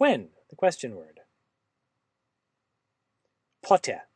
When, the question word. Pote.